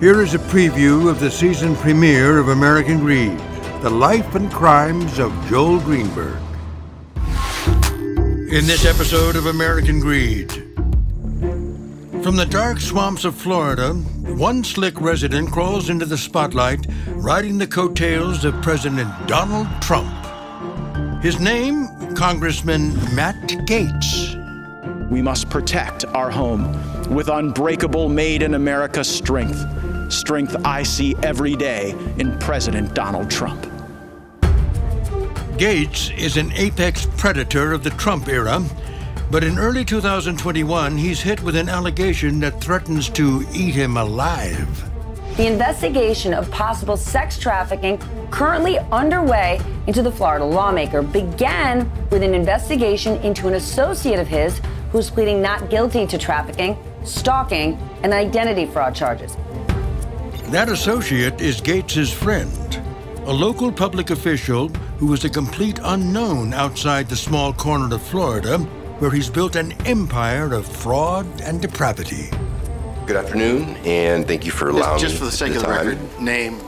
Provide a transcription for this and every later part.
Here is a preview of the season premiere of American Greed The Life and Crimes of Joel Greenberg. In this episode of American Greed, from the dark swamps of Florida, one slick resident crawls into the spotlight riding the coattails of President Donald Trump. His name, Congressman Matt Gaetz. We must protect our home with unbreakable made in America strength. Strength I see every day in President Donald Trump. Gaetz is an apex predator of the Trump era but in early 2021, he's hit with an allegation that threatens to eat him alive. The investigation of possible sex trafficking currently underway into the Florida lawmaker began with an investigation into an associate of his who's pleading not guilty to trafficking, stalking, and identity fraud charges. That associate is Gaetz's friend, a local public official who was a complete unknown outside the small corner of Florida where he's built an empire of fraud and depravity. Good afternoon, and thank you for allowing just, just for the sake the of the time. record, name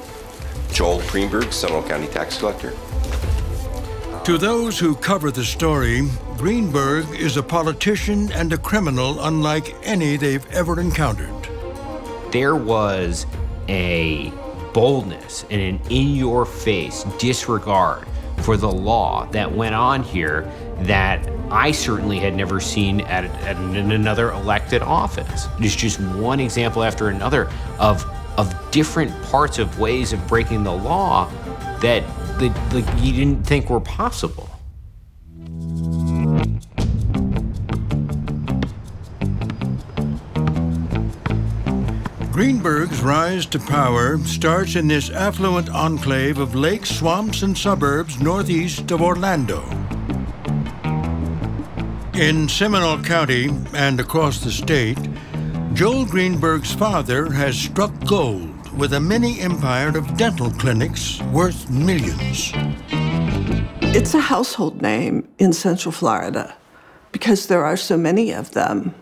Joel Greenberg, Seminole County Tax Collector. To those who cover the story, Greenberg is a politician and a criminal unlike any they've ever encountered. There was a boldness and an in your face disregard for the law that went on here that I certainly had never seen at, at another elected office. It's just one example after another of of different parts of ways of breaking the law that, that you didn't think were possible. Greenberg's rise to power starts in this affluent enclave of lakes, swamps, and suburbs northeast of Orlando. In Seminole County and across the state, Joel Greenberg's father has struck gold with a mini empire of dental clinics worth millions. It's a household name in Central Florida because there are so many of them.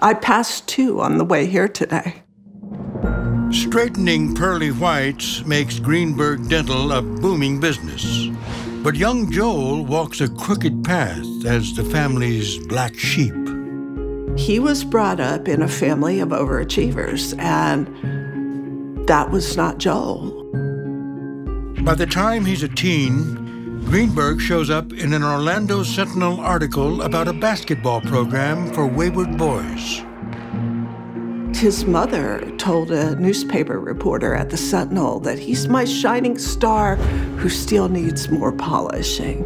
I passed two on the way here today. Straightening pearly whites makes Greenberg Dental a booming business. But young Joel walks a crooked path as the family's black sheep. He was brought up in a family of overachievers, and that was not Joel. By the time he's a teen, Greenberg shows up in an Orlando Sentinel article about a basketball program for wayward boys. His mother told a newspaper reporter at the Sentinel that he's my shining star who still needs more polishing.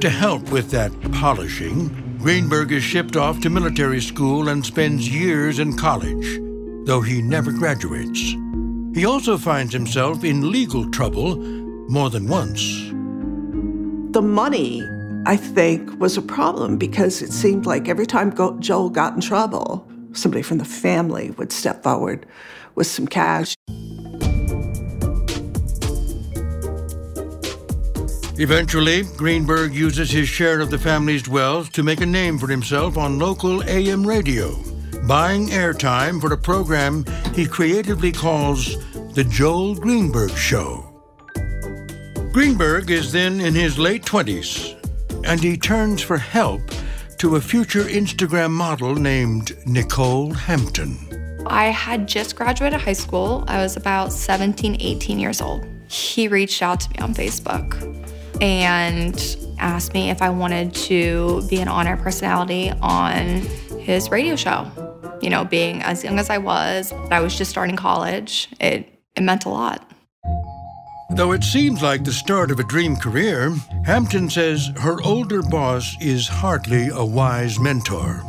To help with that polishing, Greenberg is shipped off to military school and spends years in college, though he never graduates. He also finds himself in legal trouble more than once. The money, I think, was a problem because it seemed like every time Joel got in trouble, somebody from the family would step forward with some cash. Eventually, Greenberg uses his share of the family's wealth to make a name for himself on local AM radio, buying airtime for a program he creatively calls The Joel Greenberg Show. Greenberg is then in his late 20s, and he turns for help to a future Instagram model named Nicole Hampton. I had just graduated high school. I was about 17, 18 years old. He reached out to me on Facebook and asked me if I wanted to be an on air personality on his radio show. You know, being as young as I was, I was just starting college, it, it meant a lot. Though it seems like the start of a dream career, Hampton says her older boss is hardly a wise mentor.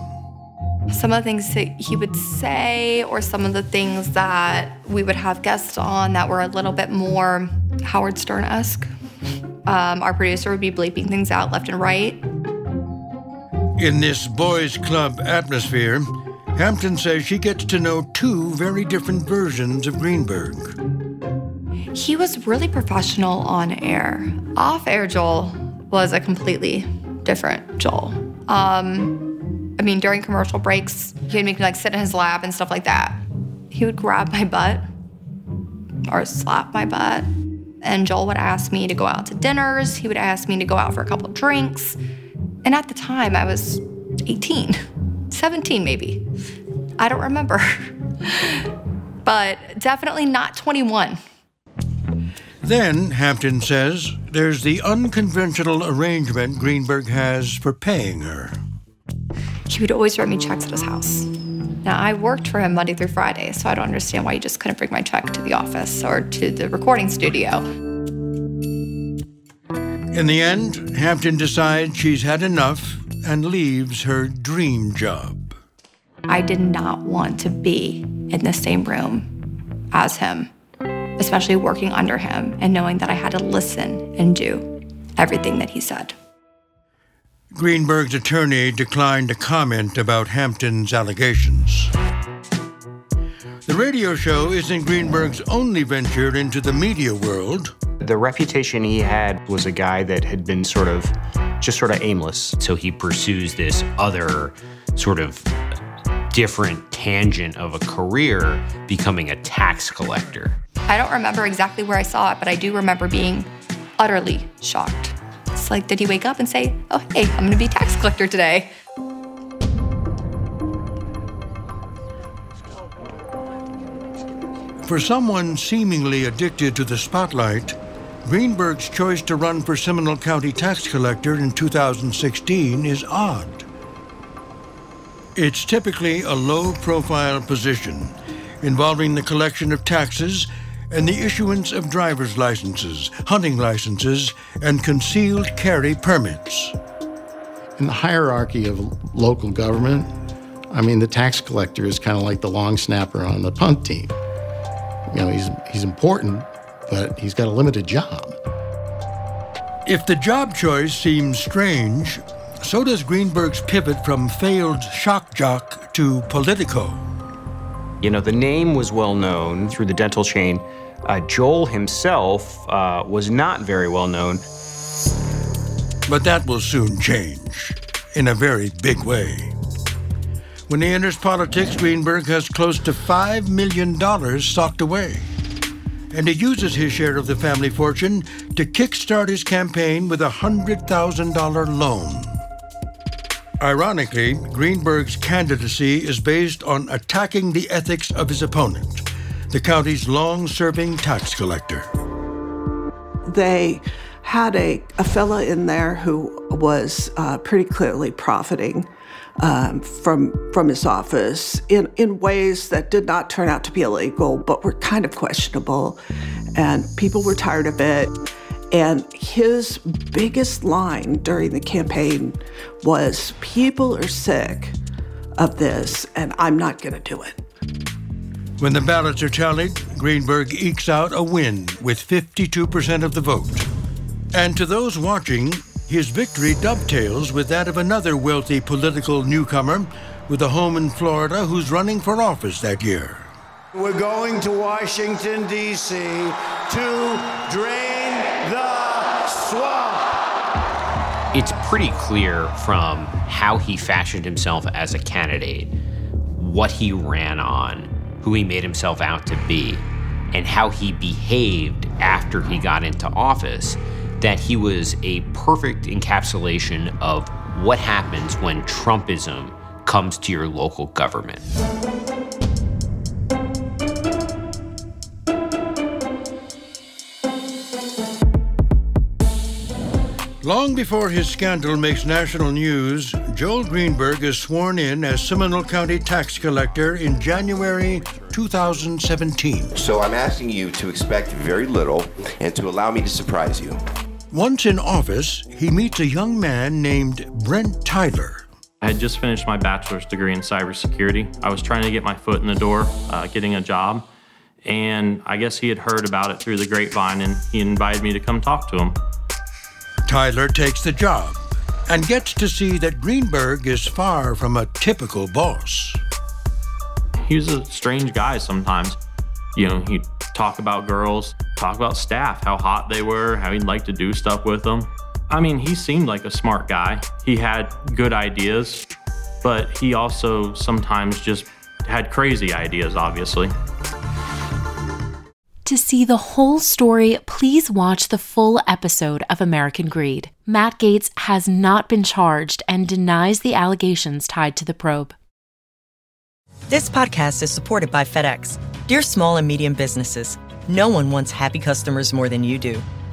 Some of the things that he would say, or some of the things that we would have guests on that were a little bit more Howard Stern esque. Um, our producer would be bleeping things out left and right. In this boys' club atmosphere, Hampton says she gets to know two very different versions of Greenberg. He was really professional on air. Off air, Joel was a completely different Joel. Um, I mean, during commercial breaks, he'd make me like sit in his lap and stuff like that. He would grab my butt or slap my butt. And Joel would ask me to go out to dinners. He would ask me to go out for a couple drinks. And at the time, I was 18, 17 maybe. I don't remember. but definitely not 21. Then, Hampton says, there's the unconventional arrangement Greenberg has for paying her. He would always write me checks at his house. Now, I worked for him Monday through Friday, so I don't understand why you just couldn't bring my check to the office or to the recording studio. In the end, Hampton decides she's had enough and leaves her dream job. I did not want to be in the same room as him, especially working under him and knowing that I had to listen and do everything that he said. Greenberg's attorney declined to comment about Hampton's allegations. The radio show isn't Greenberg's only venture into the media world. The reputation he had was a guy that had been sort of just sort of aimless. So he pursues this other sort of different tangent of a career, becoming a tax collector. I don't remember exactly where I saw it, but I do remember being utterly shocked. It's like, did he wake up and say, oh, hey, I'm gonna be tax collector today? For someone seemingly addicted to the spotlight, Greenberg's choice to run for Seminole County tax collector in 2016 is odd. It's typically a low profile position involving the collection of taxes and the issuance of driver's licenses, hunting licenses, and concealed carry permits. In the hierarchy of local government, I mean, the tax collector is kind of like the long snapper on the punt team. You know, he's, he's important, but he's got a limited job. If the job choice seems strange, so does Greenberg's pivot from failed shock jock to Politico. You know, the name was well known through the dental chain. Uh, Joel himself uh, was not very well known. But that will soon change in a very big way. When he enters politics, Greenberg has close to $5 million socked away. And he uses his share of the family fortune to kickstart his campaign with a $100,000 loan. Ironically, Greenberg's candidacy is based on attacking the ethics of his opponent, the county's long serving tax collector. They had a, a fella in there who was uh, pretty clearly profiting um, from from his office in, in ways that did not turn out to be illegal, but were kind of questionable, and people were tired of it. And his biggest line during the campaign was People are sick of this, and I'm not going to do it. When the ballots are tallied, Greenberg ekes out a win with 52% of the vote. And to those watching, his victory dovetails with that of another wealthy political newcomer with a home in Florida who's running for office that year. We're going to Washington, D.C. to drain the swamp. It's pretty clear from how he fashioned himself as a candidate, what he ran on, who he made himself out to be, and how he behaved after he got into office that he was a perfect encapsulation of what happens when Trumpism comes to your local government. Long before his scandal makes national news, Joel Greenberg is sworn in as Seminole County tax collector in January 2017. So I'm asking you to expect very little and to allow me to surprise you. Once in office, he meets a young man named Brent Tyler. I had just finished my bachelor's degree in cybersecurity. I was trying to get my foot in the door, uh, getting a job. And I guess he had heard about it through the grapevine and he invited me to come talk to him. Tyler takes the job and gets to see that Greenberg is far from a typical boss. He was a strange guy sometimes. You know, he'd talk about girls, talk about staff, how hot they were, how he'd like to do stuff with them. I mean, he seemed like a smart guy. He had good ideas, but he also sometimes just had crazy ideas, obviously. To see the whole story, please watch the full episode of American Greed. Matt Gaetz has not been charged and denies the allegations tied to the probe. This podcast is supported by FedEx. Dear small and medium businesses, no one wants happy customers more than you do.